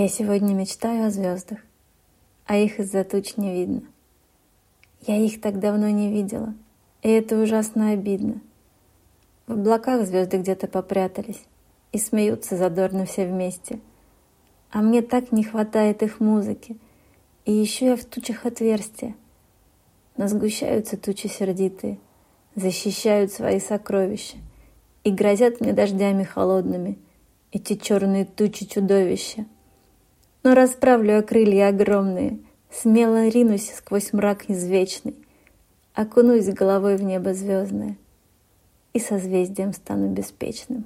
Я сегодня мечтаю о звездах, а их из-за туч не видно. Я их так давно не видела, и это ужасно обидно. В облаках звезды где-то попрятались и смеются задорно все вместе. А мне так не хватает их музыки, и еще я в тучах отверстия. Но сгущаются тучи сердитые, защищают свои сокровища и грозят мне дождями холодными эти черные тучи чудовища. Но расправлю крылья огромные, смело ринусь сквозь мрак извечный, окунусь головой в небо звездное и созвездием стану беспечным.